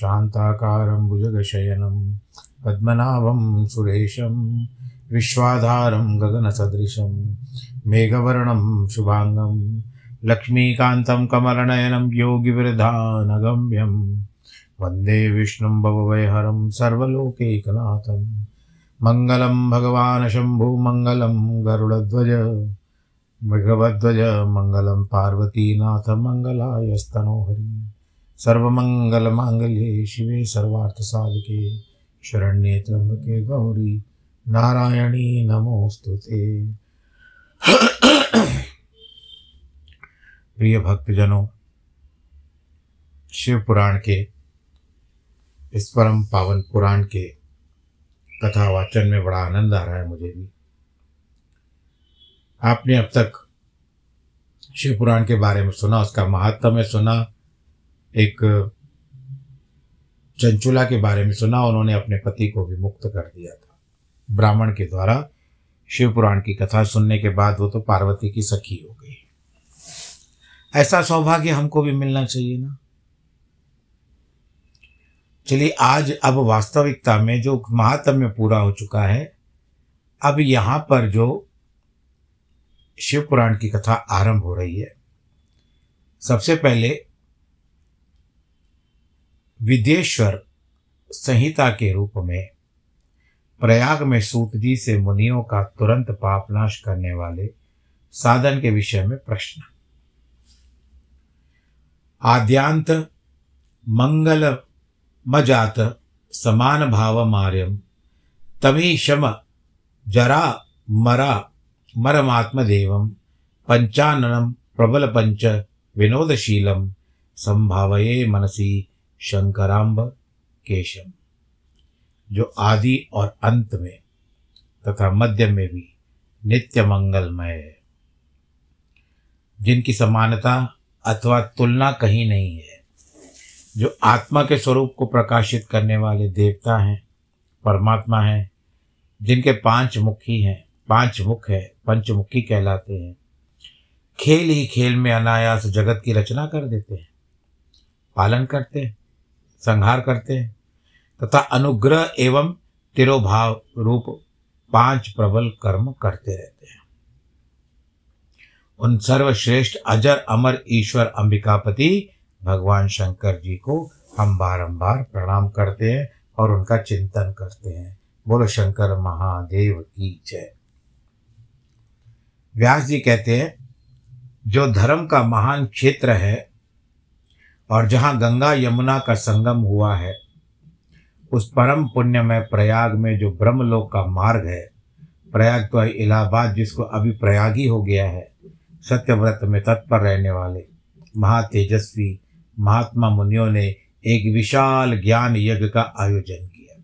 शान्ताकारं भुजगशयनं, पद्मनाभं सुरेशं, विश्वाधारं गगनसदृशं, मेघवर्णं शुभाङ्गं, लक्ष्मीकान्तं कमलनयनं योगिवृधानगम्यं वंदे विष्णुं भवभयहरं सर्वलोकैकनाथं, मङ्गलं भगवान् शम्भुमङ्गलं गरुडध्वज, मृगवध्वज, मङ्गलं पार्वतीनाथमङ्गलायस्तनोहरि सर्वमङ्गलमाङ्गल्ये शिवे सर्वार्थसाधिके शरण्ये त्र्यम्बके गौरी, नारायणी नमोऽस्तु ते। प्रिय भक्तजनों शिव पुराण के, इस परम पावन पुराण के कथा वाचन में बड़ा आनंद आ रहा है मुझे भी। आपने अब तक शिव पुराण के बारे में सुना, उसका महात्म में सुना एक चंचुला के बारे में सुना, उन्होंने अपने पति को भी मुक्त कर दिया था। ब्राह्मण के द्वारा शिव पुराण की कथा सुनने के बाद वो तो पार्वती की सखी हो गई। ऐसा सौभाग्य हमको भी मिलना चाहिए ना। चलिए, आज अब वास्तविकता में जो महात्म्य पूरा हो चुका है, अब यहाँ पर जो शिव पुराण की कथा आरंभ हो रही है, सबसे पहले विदेश्वर संहिता के रूप में प्रयाग में सूत जी से मुनियों का तुरंत पापनाश करने वाले साधन के विषय में प्रश्न। आद्यांत मंगल मजात समान भाव मार्यम, तमी शम जरा मरा मरमात्मदेवम पंचाननम प्रबल पंच विनोदशीलम, संभावये मनसी शंकराम्ब केशम, जो आदि और अंत में तथा मध्य में भी नित्य मंगलमय है। जिनकी समानता अथवा तुलना कहीं नहीं है, जो आत्मा के स्वरूप को प्रकाशित करने वाले देवता हैं, परमात्मा हैं, जिनके पाँच मुखी हैं, पाँच मुख है, पंचमुखी कहलाते हैं, खेल ही खेल में अनायास जगत की रचना कर देते हैं, पालन करते हैं संहार करते हैं। तथा अनुग्रह एवं तिरोभाव रूप पाँच प्रबल कर्म करते रहते हैं। उन सर्वश्रेष्ठ अजर अमर ईश्वर अंबिकापति भगवान शंकर जी को हम बारंबार प्रणाम करते हैं और उनका चिंतन करते हैं। बोलो, शंकर महादेव की जय। व्यास जी कहते हैं, जो धर्म का महान क्षेत्र है और जहाँ गंगा यमुना का संगम हुआ है, उस परम पुण्य में प्रयाग में जो ब्रह्मलोक का मार्ग है, प्रयाग तो इलाहाबाद जिसको अभी प्रयाग ही हो गया है, सत्यव्रत में तत्पर रहने वाले महातेजस्वी महात्मा मुनियों ने एक विशाल ज्ञान यज्ञ का आयोजन किया।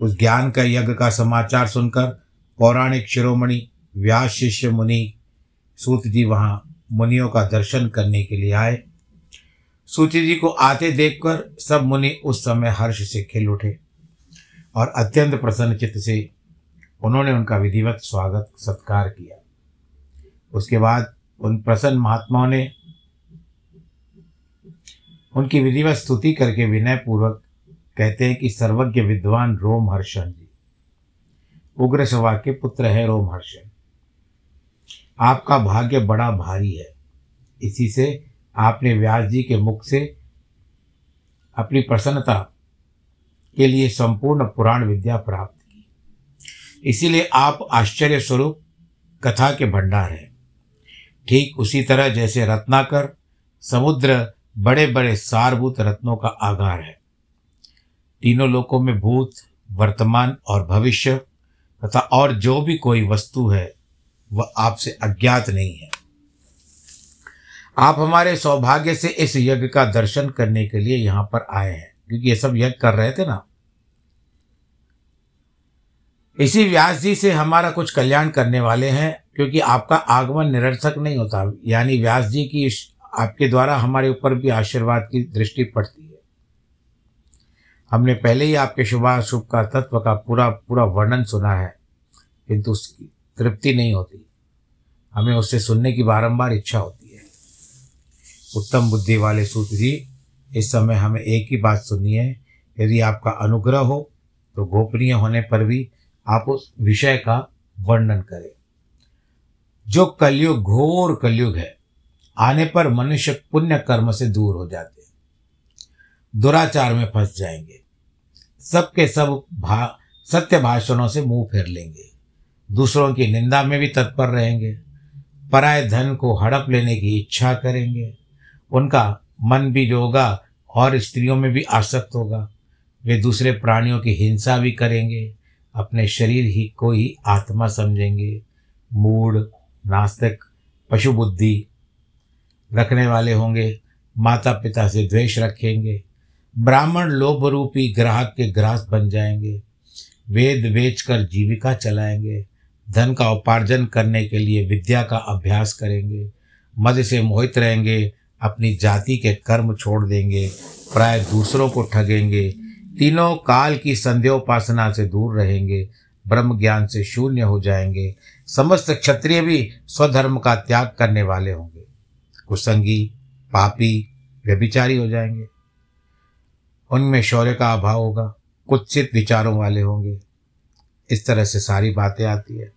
उस ज्ञान का यज्ञ का समाचार सुनकर पौराणिक शिरोमणि, व्यास शिष्य मुनि, सूत जी वहाँ मुनियों का दर्शन करने के लिए आए। सूची जी को आते देखकर सब मुनि उस समय हर्ष से खिल उठे और अत्यंत प्रसन्न चित्त से उन्होंने उनका विधिवत स्वागत, सत्कार किया। उसके बाद उन प्रसन्न महात्माओं ने उनकी विधिवत स्तुति करके विनय पूर्वक कहते हैं कि सर्वज्ञ विद्वान रोम हर्षण जी, उग्र सभा के पुत्र है रोम हर्षण आपका भाग्य बड़ा भारी है। इसी से आपने व्यास जी के मुख से अपनी प्रसन्नता के लिए संपूर्ण पुराण विद्या प्राप्त की। इसीलिए आप आश्चर्य स्वरूप कथा के भंडार हैं। ठीक उसी तरह जैसे रत्नाकर समुद्र बड़े बड़े सारभूत रत्नों का आगार है। तीनों लोकों में भूत, वर्तमान और भविष्य तथा और जो भी कोई वस्तु है, वह आपसे अज्ञात नहीं है। आप हमारे सौभाग्य से इस यज्ञ का दर्शन करने के लिए यहाँ पर आए हैं, क्योंकि ये सब यज्ञ कर रहे थे ना। इसी व्यास जी से हमारा कुछ कल्याण करने वाले हैं, क्योंकि आपका आगमन निरर्थक नहीं होता। यानी व्यास जी की आपके द्वारा हमारे ऊपर भी आशीर्वाद की दृष्टि पड़ती है। हमने पहले ही आपके शुभाशुभ का तत्व का पूरा पूरा वर्णन सुना है, किंतु उसकी तृप्ति नहीं होती। हमें उससे सुनने की बारंबार इच्छा होती उत्तम बुद्धि वाले सूत्र जी, इस समय हमें एक ही बात सुननी है, यदि आपका अनुग्रह हो तो गोपनीय होने पर भी आप उस विषय का वर्णन करें। जो कलयुग घोर कलयुग है, आने पर मनुष्य पुण्य कर्म से दूर हो जाते हैं। दुराचार में फंस जाएँगे। सबके सब भा, सत्य भाषणों से मुँह फेर लेंगे। दूसरों की निंदा में भी तत्पर रहेंगे। पराय धन को हड़प लेने की इच्छा करेंगे। उनका मन भी जो होगा और स्त्रियों में भी आसक्त होगा। वे दूसरे प्राणियों की हिंसा भी करेंगे, अपने शरीर ही को ही आत्मा समझेंगे। मूड नास्तिक पशु बुद्धि रखने वाले होंगे माता पिता से द्वेष रखेंगे, ब्राह्मण लोभ रूपी ग्राहक के ग्रास बन जाएँगे, वेद बेचकर जीविका चलाएँगे, धन का उपार्जन करने के लिए विद्या का अभ्यास करेंगे, मद से मोहित रहेंगे अपनी जाति के कर्म छोड़ देंगे, प्राय दूसरों को ठगेंगे, तीनों काल की संध्योपासना से दूर रहेंगे ब्रह्म ज्ञान से शून्य हो जाएँगे, समस्त क्षत्रिय भी स्वधर्म का त्याग करने वाले होंगे। कुसंगी, पापी, व्यभिचारी हो जाएँगे। उनमें शौर्य का अभाव होगा, कुत्सित विचारों वाले होंगे। इस तरह से सारी बातें आती है।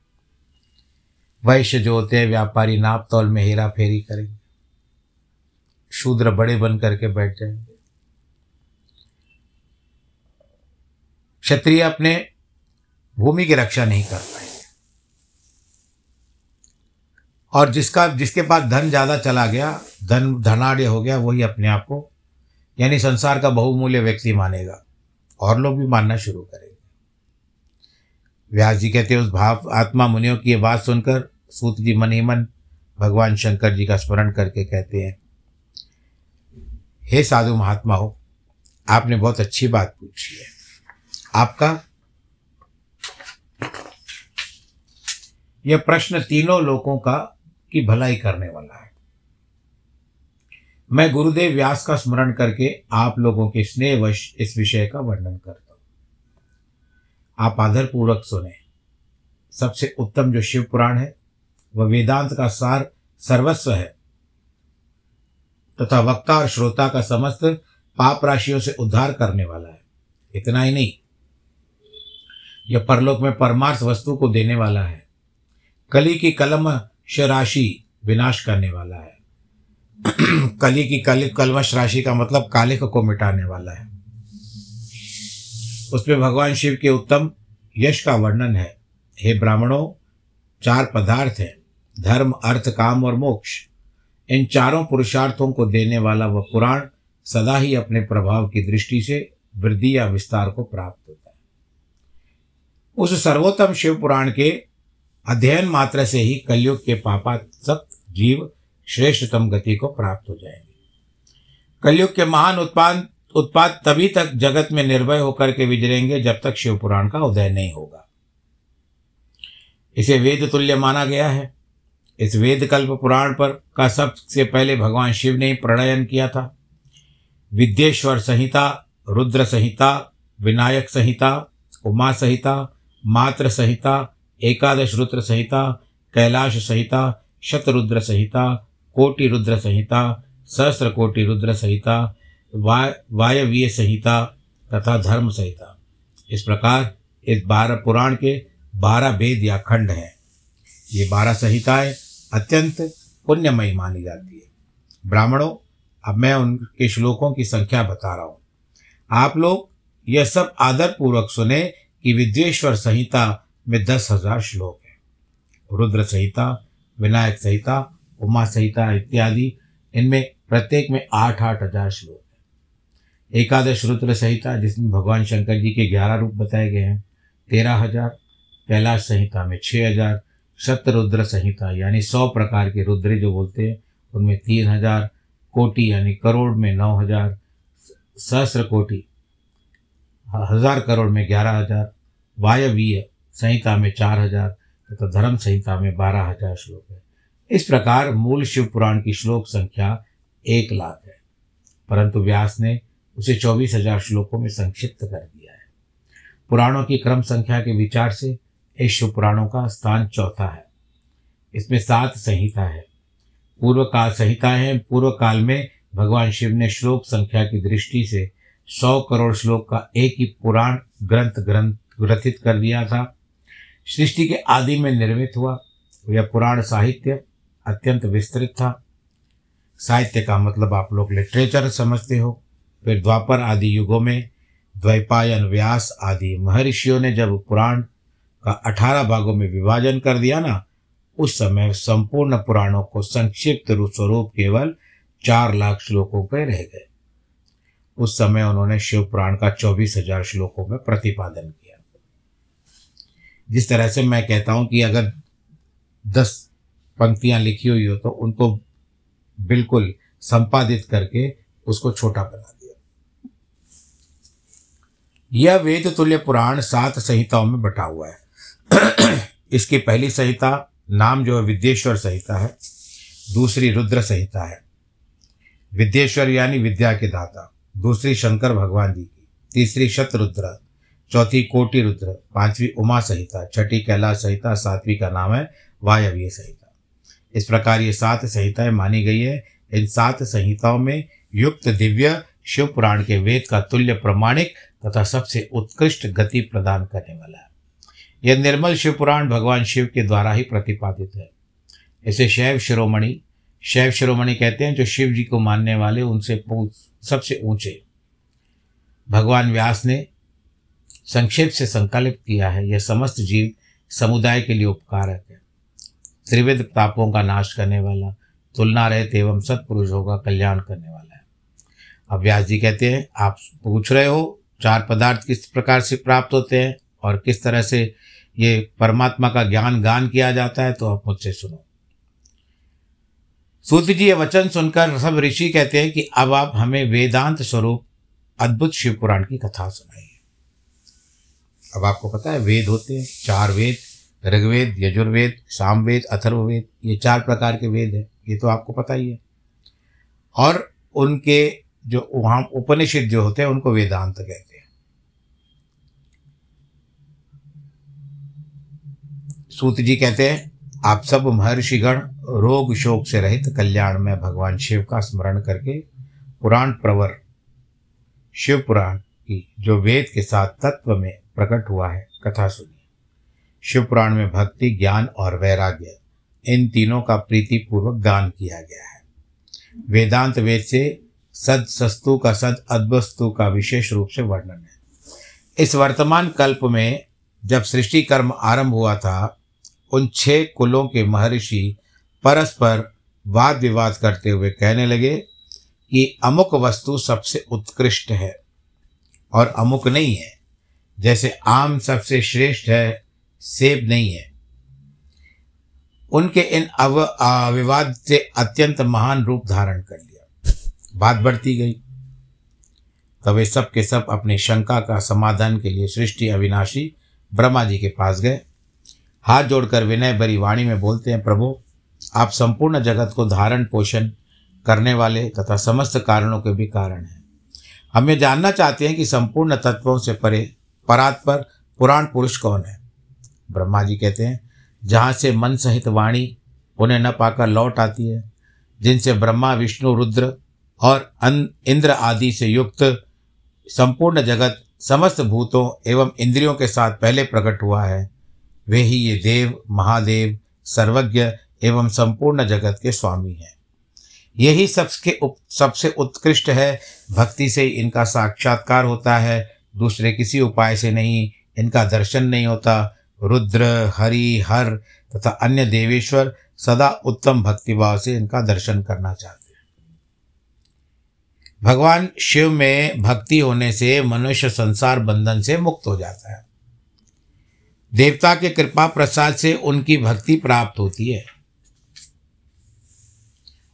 वैश्य जो होते हैं व्यापारी नाप तौल में हेरा फेरी करेंगे। शूद्र बड़े बन करके बैठ जाएँगे क्षत्रिय अपने भूमि की रक्षा नहीं कर पाएँगे। और जिसका, जिसके पास धन ज़्यादा चला गया, धन धनाढ़ हो गया, वही अपने आप को, यानी संसार का बहुमूल्य व्यक्ति मानेगा। और लोग भी मानना शुरू करेंगे। व्यास जी कहते हैं, उस भाव, आत्मा मुनियों की ये बात सुनकर सूत जी मन ही मन भगवान शंकर जी का स्मरण करके कहते हैं हे साधु महात्मा हो आपने बहुत अच्छी बात पूछी है। आपका यह प्रश्न तीनों लोगों का की भलाई करने वाला है। मैं गुरुदेव व्यास का स्मरण करके आप लोगों के स्नेहवश इस विषय का वर्णन करता हूँ। आप आदरपूर्वक सुने। सबसे उत्तम जो शिव पुराण है, वह वेदांत का सार सर्वस्व है। तथा वक्ता और श्रोता का समस्त पाप राशियों से उद्धार करने वाला है। इतना ही नहीं, यह परलोक में परमार्थ वस्तु को देने वाला है। कली की कलम राशि विनाश करने वाला है। कली की कल, कलमश राशि का मतलब कालिक को मिटाने वाला है। उसमें भगवान शिव के उत्तम यश का वर्णन है। हे ब्राह्मणों, चार पदार्थ हैं, धर्म, अर्थ, काम और मोक्ष। इन चारों पुरुषार्थों को देने वाला वह पुराण सदा ही अपने प्रभाव की दृष्टि से वृद्धि या विस्तार को प्राप्त होता है। उस सर्वोत्तम शिव पुराण के अध्ययन मात्र से ही कलयुग के पापा पापासक्त जीव श्रेष्ठतम गति को प्राप्त हो जाएँगे। कलयुग के महान उत्पाद उत्पाद तभी तक जगत में निर्भय होकर के विजरेंगे जब तक शिव पुराण का उदय नहीं होगा। इसे वेद तुल्य माना गया है। इस वेद कल्प पुराण पर का सबसे पहले भगवान शिव ने प्रणयन किया था। विद्येश्वर संहिता, रुद्र संहिता, विनायक संहिता, उमा संहिता मात्र संहिता, एकादश रुद्र संहिता, कैलाश संहिता, शतरुद्र संहिता, कोटि रुद्र संहिता सहस्त्र कोटि रुद्र संहिता वाय वायवीय संहिता तथा धर्म संहिता। इस प्रकार इस बारह पुराण के बारह वेद या खंड हैं। ये बारह संहिताएँ अत्यंत पुण्यमयी मानी जाती है। ब्राह्मणों, अब मैं उनके श्लोकों की संख्या बता रहा हूँ। आप लोग यह सब आदर पूर्वक सुने कि विद्वेश्वर संहिता में दस हज़ार श्लोक हैं। रुद्र संहिता, विनायक संहिता, उमा संहिता इत्यादि, इनमें प्रत्येक में आठ आठ हज़ार श्लोक हैं। एकादश रुद्र संहिता, जिसमें भगवान शंकर जी के ग्यारह रूप बताए गए हैं, तेरह हज़ार, कैलाश संहिता में छः हज़ार शतरुद्र संहिता, यानी सौ प्रकार के रुद्र जो बोलते हैं, उनमें तीन हज़ार कोटि, यानी करोड़ में नौ हज़ार सहस्र कोटि, हज़ार करोड़ में ग्यारह हज़ार, वायवीय संहिता में चार हज़ार, तथा धर्म संहिता में बारह हज़ार श्लोक है। इस प्रकार मूल शिव पुराण की श्लोक संख्या एक लाख है। परंतु व्यास ने उसे चौबीस हज़ार श्लोकों में संक्षिप्त कर दिया है। पुराणों की क्रम संख्या के विचार से इस शिव पुराणों का स्थान चौथा है। इसमें सात संहिता है। पूर्व काल संहिता है। पूर्व काल में भगवान शिव ने श्लोक संख्या की दृष्टि से सौ करोड़ श्लोक का एक ही पुराण ग्रंथ ग्रंथ ग्रथित कर दिया था। सृष्टि के आदि में निर्मित हुआ। यह पुराण साहित्य अत्यंत विस्तृत था। साहित्य का मतलब आप लोग लिटरेचर समझते हो। फिर द्वापर आदि युगों में द्वैपायन व्यास आदि महर्षियों ने जब पुराण का अठारह भागों में विभाजन कर दिया ना, उस समय संपूर्ण पुराणों को संक्षिप्त रूप स्वरूप केवल चार लाख श्लोकों पर रह गए। उस समय उन्होंने शिव पुराण का चौबीस हज़ार श्लोकों में प्रतिपादन किया। जिस तरह से मैं कहता हूँ कि अगर दस पंक्तियाँ लिखी हुई हो तो उनको बिल्कुल संपादित करके उसको छोटा बना दिया। यह वेद तुल्य पुराण सात संहिताओं में बटा हुआ है। इसकी पहली संहिता नाम जो है विद्येश्वर संहिता है, दूसरी रुद्र संहिता है। विद्येश्वर यानी विद्या के दाता, दूसरी शंकर भगवान जी की, तीसरी शतरुद्र, चौथी कोटि रुद्र, पांचवी उमा संहिता, छठी कैलाश संहिता, सातवीं का नाम है वायव्य संहिता। इस प्रकार ये सात संहिताएँ मानी गई है। इन सात संहिताओं में युक्त दिव्य शिव पुराण के वेद का तुल्य प्रमाणिक तथा सबसे उत्कृष्ट गति प्रदान करने वाला है। यह निर्मल शिव पुराण भगवान शिव के द्वारा ही प्रतिपादित है। इसे शैव शिरोमणि शैव शिरोमणि कहते हैं, जो शिव जी को मानने वाले, उनसे सबसे ऊँचे। भगवान व्यास ने संक्षेप से संकल्प किया है। यह समस्त जीव समुदाय के लिए उपकारक है। त्रिविध तापों का नाश करने वाला, तुलना रहित एवं सत्पुरुष होगा, कल्याण करने वाला है। अब व्यास जी कहते हैं, आप पूछ रहे हो, चार पदार्थ किस प्रकार से प्राप्त होते हैं? और किस तरह से ये परमात्मा का ज्ञान गान किया जाता है तो आप मुझसे सुनो। सूत्र जी, ये वचन सुनकर सब ऋषि कहते हैं कि अब आप हमें वेदांत स्वरूप अद्भुत शिव पुराण की कथा सुनाइए। अब आपको पता है, वेद होते हैं, चार वेद, ऋग्वेद, यजुर्वेद, सामवेद, अथर्ववेद, ये चार प्रकार के वेद हैं, ये तो आपको पता ही है। और उनके जो, वहाँ उपनिषद जो होते हैं, उनको वेदांत कहते हैं। सूत जी कहते हैं, आप सब महर्षिगण रोग शोक से रहित कल्याण में भगवान शिव का स्मरण करके पुराण प्रवर, शिव पुराण की जो वेद के साथ तत्व में प्रकट हुआ है, कथा सुनिए। शिव पुराण में भक्ति, ज्ञान और वैराग्य, इन तीनों का प्रीतिपूर्वक गान किया गया है। वेदांत वेद से सद सस्तु का सद अद्वस्तु का विशेष रूप से वर्णन है। इस वर्तमान कल्प में जब सृष्टि कर्म आरंभ हुआ था उन छह कुलों के महर्षि परस्पर वाद विवाद करते हुए कहने लगे कि अमुक वस्तु सबसे उत्कृष्ट है और अमुक नहीं है। जैसे आम सबसे श्रेष्ठ है, सेब नहीं है। उनके इन अव विवाद से अत्यंत महान रूप धारण कर लिया। बात बढ़ती गई। तो वे सब के सब अपनी शंका का समाधान के लिए सृष्टि अविनाशी ब्रह्मा जी के पास गए। हाथ जोड़कर विनय भरी वाणी में बोलते हैं, प्रभु, आप संपूर्ण जगत को धारण पोषण करने वाले तथा समस्त कारणों के भी कारण हैं। हम ये जानना चाहते हैं कि संपूर्ण तत्वों से परे परात्पर पुराण पुरुष कौन है? ब्रह्मा जी कहते हैं, जहाँ से मन सहित वाणी उन्हें न पाकर लौट आती है, जिनसे ब्रह्मा, विष्णु, रुद्र और इंद्र आदि से युक्त संपूर्ण जगत समस्त भूतों एवं इंद्रियों के साथ पहले प्रकट हुआ है वे ही ये देव, महादेव, सर्वज्ञ एवं संपूर्ण जगत के स्वामी हैं। यही सबके उप, सबसे उत्कृष्ट है। भक्ति से इनका साक्षात्कार होता है। दूसरे किसी उपाय से नहीं, इनका दर्शन नहीं होता। रुद्र, हरि, हर तथा अन्य देवेश्वर सदा उत्तम भक्तिभाव से इनका दर्शन करना चाहते हैं। भगवान शिव में भक्ति होने से मनुष्य संसार बंधन से मुक्त हो जाता है। देवता के कृपा प्रसाद से उनकी भक्ति प्राप्त होती है।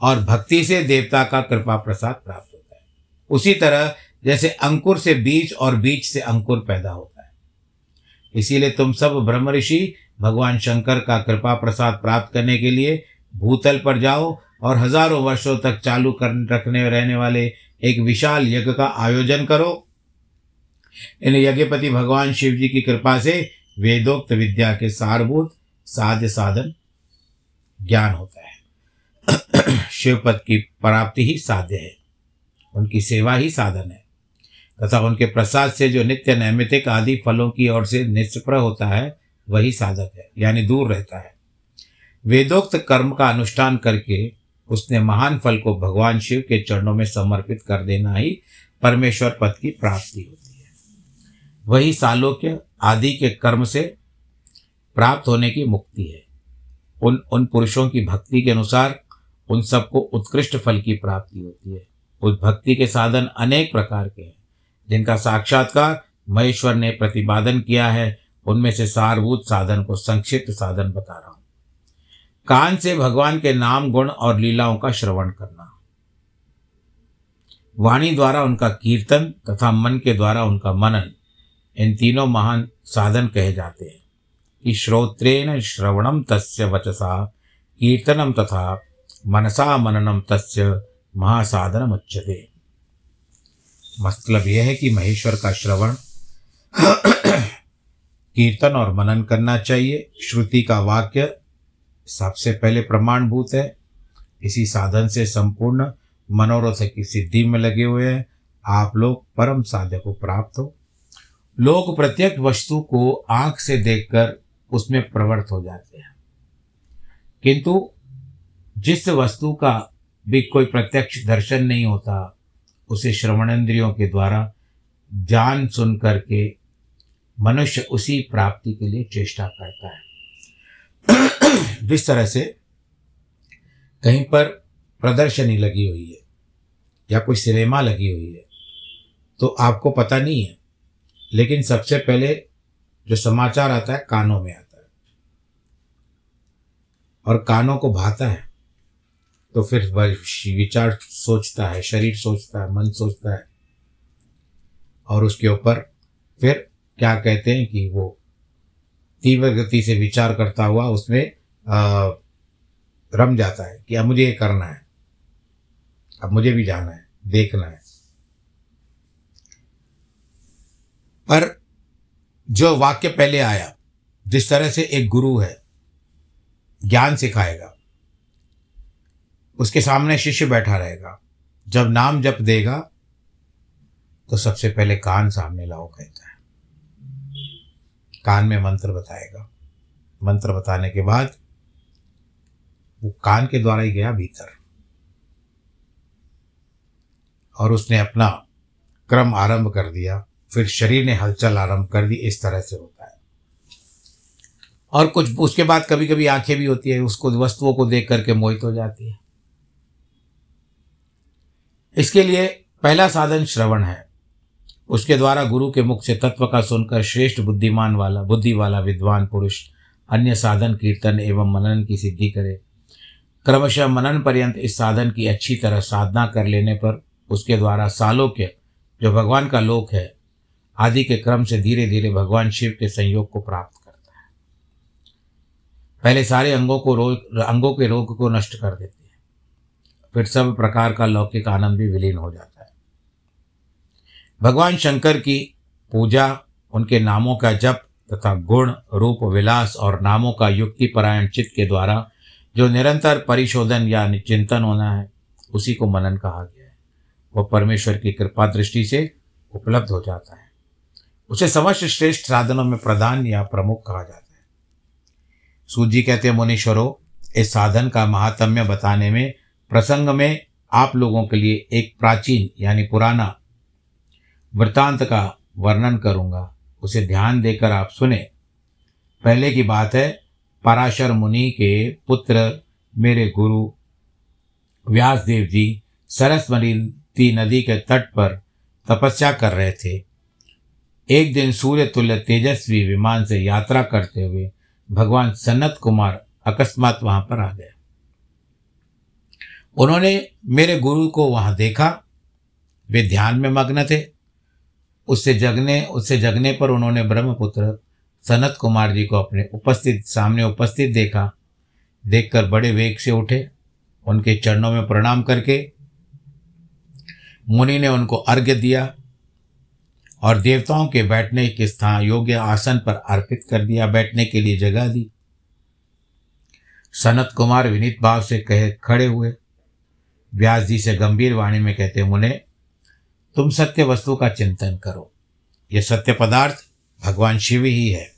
और भक्ति से देवता का कृपा प्रसाद प्राप्त होता है। उसी तरह जैसे अंकुर से बीज और बीज से अंकुर पैदा होता है। इसीलिए तुम सब ब्रह्म ऋषि, भगवान शंकर का कृपा प्रसाद प्राप्त करने के लिए भूतल पर जाओ और हज़ारों वर्षों तक चालू कर रखने रहने वाले एक विशाल यज्ञ का आयोजन करो। इन यज्ञपति भगवान शिव जी की कृपा से वेदोक्त विद्या के सारभूत साध्य साधन ज्ञान होता है। शिवपद की प्राप्ति ही साध्य है। उनकी सेवा ही साधन है। तथा उनके प्रसाद से जो नित्य नैमितिक आदि फलों की ओर से निष्प्र होता है, वही साधक है, यानी दूर रहता है। वेदोक्त कर्म का अनुष्ठान करके उसने महान फल को भगवान शिव के चरणों में समर्पित कर देना ही परमेश्वर पद की प्राप्ति होती है। वही सालोक्य आदि के कर्म से प्राप्त होने की मुक्ति है। उन उन पुरुषों की भक्ति के अनुसार उन सबको उत्कृष्ट फल की प्राप्ति होती है। उस भक्ति के साधन अनेक प्रकार के हैं, जिनका साक्षात्कार महेश्वर ने प्रतिपादन किया है। उनमें से सारभूत साधन को संक्षिप्त साधन बता रहा हूँ। कान से भगवान के नाम, गुण और लीलाओं का श्रवण करना। वाणी द्वारा उनका कीर्तन तथा मन के द्वारा उनका मनन। इन तीनों महान साधन कहे जाते हैं। कि श्रोत्रेण श्रवणम तस्य वचसा कीर्तनम तथा मनसा मननम तस्य महासाधनम उच्चते मतलब यह है कि महेश्वर का श्रवण, कीर्तन और मनन करना चाहिए। श्रुति का वाक्य सबसे पहले प्रमाणभूत है। इसी साधन से संपूर्ण मनोरथ की सिद्धि में लगे हुए हैं। आप लोग परम साध्य को प्राप्त हो। लोग प्रत्येक वस्तु को आँख से देखकर उसमें प्रवृत्त हो जाते हैं। किंतु जिस वस्तु का भी कोई प्रत्यक्ष दर्शन नहीं होता, उसे श्रवणेन्द्रियों के द्वारा जान सुन करके मनुष्य उसी प्राप्ति के लिए चेष्टा करता है। जिस तरह से कहीं पर प्रदर्शनी लगी हुई है या कोई सिनेमा लगी हुई है तो आपको पता नहीं है लेकिन सबसे पहले जो समाचार आता है, कानों में आता है। और कानों को भाता है तो फिर विचार सोचता है, शरीर सोचता है, मन सोचता है। और उसके ऊपर फिर क्या कहते हैं कि वो तीव्र गति से विचार करता हुआ उसमें रम जाता है कि अब मुझे ये करना है, अब मुझे भी जाना है, देखना है। पर जो वाक्य पहले आया, जिस तरह से एक गुरु है, ज्ञान सिखाएगा। उसके सामने शिष्य बैठा रहेगा। जब नाम जप देगा तो सबसे पहले कान सामने लाओ, कहता है। कान में मंत्र बताएगा। मंत्र बताने के बाद, वो कान के द्वारा ही गया भीतर। और उसने अपना क्रम आरंभ कर दिया। फिर शरीर ने हलचल आरंभ कर दी, इस तरह से होता है। और कुछ, उसके बाद कभी कभी आँखें भी होती है, उसको, वस्तुओं को देख करके मोहित हो जाती है। इसके लिए पहला साधन श्रवण है। उसके द्वारा गुरु के मुख से तत्व का सुनकर श्रेष्ठ बुद्धिमान वाला, बुद्धि वाला विद्वान पुरुष अन्य साधन, कीर्तन एवं मनन की सिद्धि करे। क्रमशः मनन पर्यंत इस साधन की अच्छी तरह साधना कर लेने पर उसके द्वारा सालों के जो भगवान का लोक है आदि के क्रम से धीरे धीरे भगवान शिव के संयोग को प्राप्त करता है। पहले सारे अंगों को रोग, अंगों के रोग को नष्ट कर देते फिर सब प्रकार का लौकिक आनंद भी विलीन हो जाता है। भगवान शंकर की पूजा, उनके नामों का जप तथा गुण, रूप, विलास और नामों का युक्ति परायण चित्त के द्वारा जो निरंतर परिशोधन या चिंतन होना है, उसी को मनन कहा गया है। वह परमेश्वर की कृपा दृष्टि से उपलब्ध हो जाता है। उसे समस्त श्रेष्ठ साधनों में प्रधान या प्रमुख कहा जाता है। सूजी कहते हैं, मुनीश्वरों, इस साधन का महात्म्य बताने में, प्रसंग में आप लोगों के लिए एक प्राचीन यानी पुराना वृतांत का वर्णन करूँगा। उसे ध्यान देकर आप सुने। पहले की बात है, पराशर मुनि के पुत्र मेरे गुरु व्यासदेव जी सरस्वती नदी के तट पर तपस्या कर रहे थे। एक दिन सूर्य तुल्य तेजस्वी विमान से यात्रा करते हुए भगवान सनत कुमार अकस्मात वहाँ पर आ गए। उन्होंने मेरे गुरु को वहाँ देखा। वे ध्यान में मग्न थे। उससे जगने उससे जगने पर उन्होंने ब्रह्मपुत्र सनत कुमार जी को अपने उपस्थित, सामने उपस्थित देखा। देखकर बड़े वेग से उठे। उनके चरणों में प्रणाम करके मुनि ने उनको अर्घ्य दिया। और देवताओं के बैठने के स्थान योग्य आसन पर अर्पित कर दिया, बैठने के लिए जगह दी। सनत कुमार विनीत भाव से कहे, खड़े हुए। व्यास जी से गंभीर वाणी में कहते, मुने, तुम सत्य वस्तु का चिंतन करो। यह सत्य पदार्थ भगवान शिव ही है,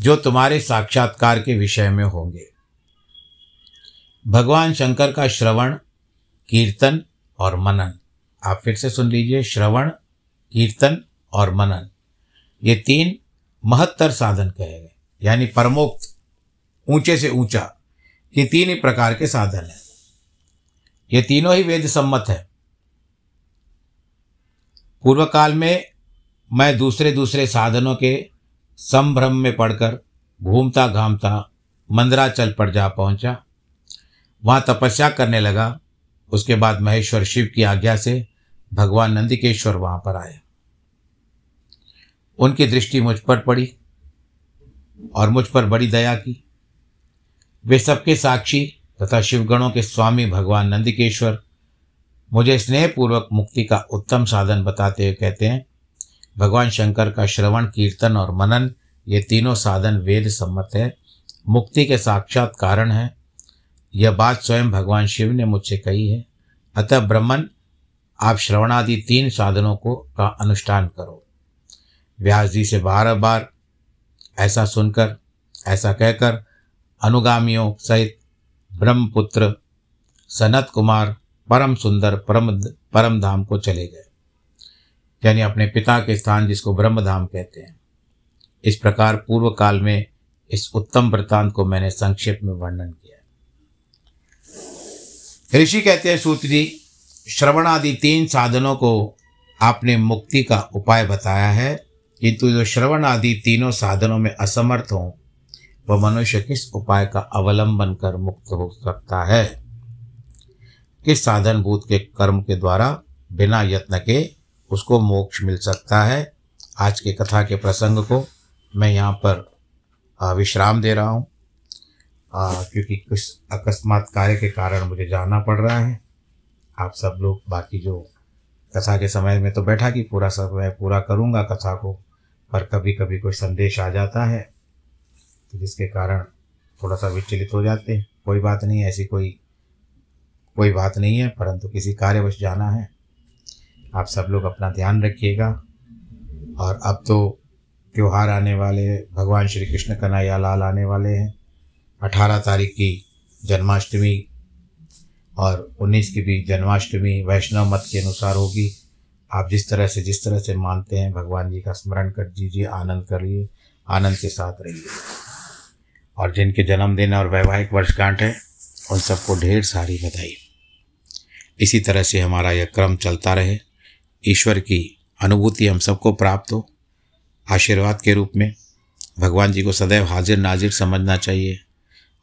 जो तुम्हारे साक्षात्कार के विषय में होंगे। भगवान शंकर का श्रवण, कीर्तन और मनन। आप फिर से सुन लीजिए, श्रवण कीर्तन और मनन, ये तीन महत्तर साधन कहे गए, यानी परमोक्त, ऊँचे से ऊँचा, ये तीन ही प्रकार के साधन हैं। ये तीनों ही वेद सम्मत है। पूर्व काल में मैं दूसरे दूसरे साधनों के संभ्रम में पढ़कर घूमता घामता मंदराचल पर जा पहुँचा। वहाँ तपस्या करने लगा, उसके बाद महेश्वर शिव की आज्ञा से भगवान नंदिकेश्वर वहाँ पर आए। उनकी दृष्टि मुझ पर पड़ी और मुझ पर बड़ी दया की। वे सबके साक्षी तथा शिवगणों के स्वामी भगवान नंदिकेश्वर मुझे स्नेहपूर्वक मुक्ति का उत्तम साधन बताते हुए कहते हैं, भगवान शंकर का श्रवण, कीर्तन और मनन, ये तीनों साधन वेद सम्मत है। मुक्ति के साक्षात कारण है। यह बात स्वयं भगवान शिव ने मुझसे कही है। अतः ब्रह्मन आप श्रवणादि तीन साधनों को का अनुष्ठान करो। व्यास जी से बार बार ऐसा सुनकर, ऐसा कहकर, अनुगामियों सहित ब्रह्मपुत्र सनत कुमार परम सुंदर परम परम धाम को चले गए। यानी अपने पिता के स्थान जिसको ब्रह्म धाम कहते हैं। इस प्रकार पूर्व काल में इस उत्तम वृत्तांत को मैंने संक्षेप में वर्णन किया। ऋषि कहते हैं सूत्र जी श्रवण आदि तीन साधनों को आपने मुक्ति का उपाय बताया है। किंतु जो श्रवण आदि तीनों साधनों में असमर्थ हों, वह मनुष्य किस उपाय का अवलंबन कर मुक्त हो सकता है? किस साधन भूत के कर्म के द्वारा बिना यत्न के उसको मोक्ष मिल सकता है? आज के कथा के प्रसंग को मैं यहाँ पर विश्राम दे रहा हूँ। क्योंकि कुछ अकस्मात कार्य के कारण मुझे जाना पड़ रहा है। आप सब लोग बाकी जो कथा के समय में तो बैठा कि पूरा समय पूरा करूँगा कथा को, पर कभी कभी कोई संदेश आ जाता है तो जिसके कारण थोड़ा सा विचलित हो जाते हैं। कोई बात नहीं, ऐसी कोई कोई बात नहीं है, परंतु किसी कार्यवश जाना है। आप सब लोग अपना ध्यान रखिएगा। और अब तो त्यौहार आने वाले भगवान श्री कृष्ण कन्हैया लाल आने वाले हैं। अठारह तारीख की जन्माष्टमी और उन्नीस की भी जन्माष्टमी वैष्णव मत के अनुसार होगी। आप जिस तरह से, जिस तरह से मानते हैं, भगवान जी का स्मरण कर दीजिए आनंद करिए आनंद के साथ रहिए। और जिनके जन्मदिन और वैवाहिक वर्षगांठ है, उन सबको ढेर सारी बधाई। इसी तरह से हमारा यह क्रम चलता रहे। ईश्वर की अनुभूति हम सबको प्राप्त हो। आशीर्वाद के रूप में भगवान जी को सदैव हाजिर नाजिर समझना चाहिए।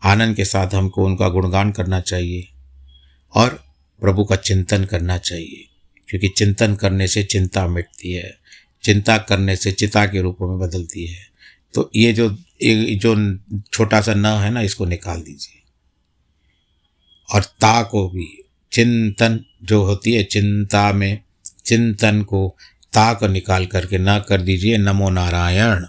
आनंद के साथ हमको उनका गुणगान करना चाहिए। और प्रभु का चिंतन करना चाहिए, क्योंकि चिंतन करने से चिंता मिटती है, चिंता करने से चिता के रूप में बदलती है। तो ये जो ये जो छोटा सा न है ना, इसको निकाल दीजिए। और ता को भी, चिंतन जो होती है, चिंता में, चिंतन को ताक निकाल करके न कर दीजिए, नमो नारायण।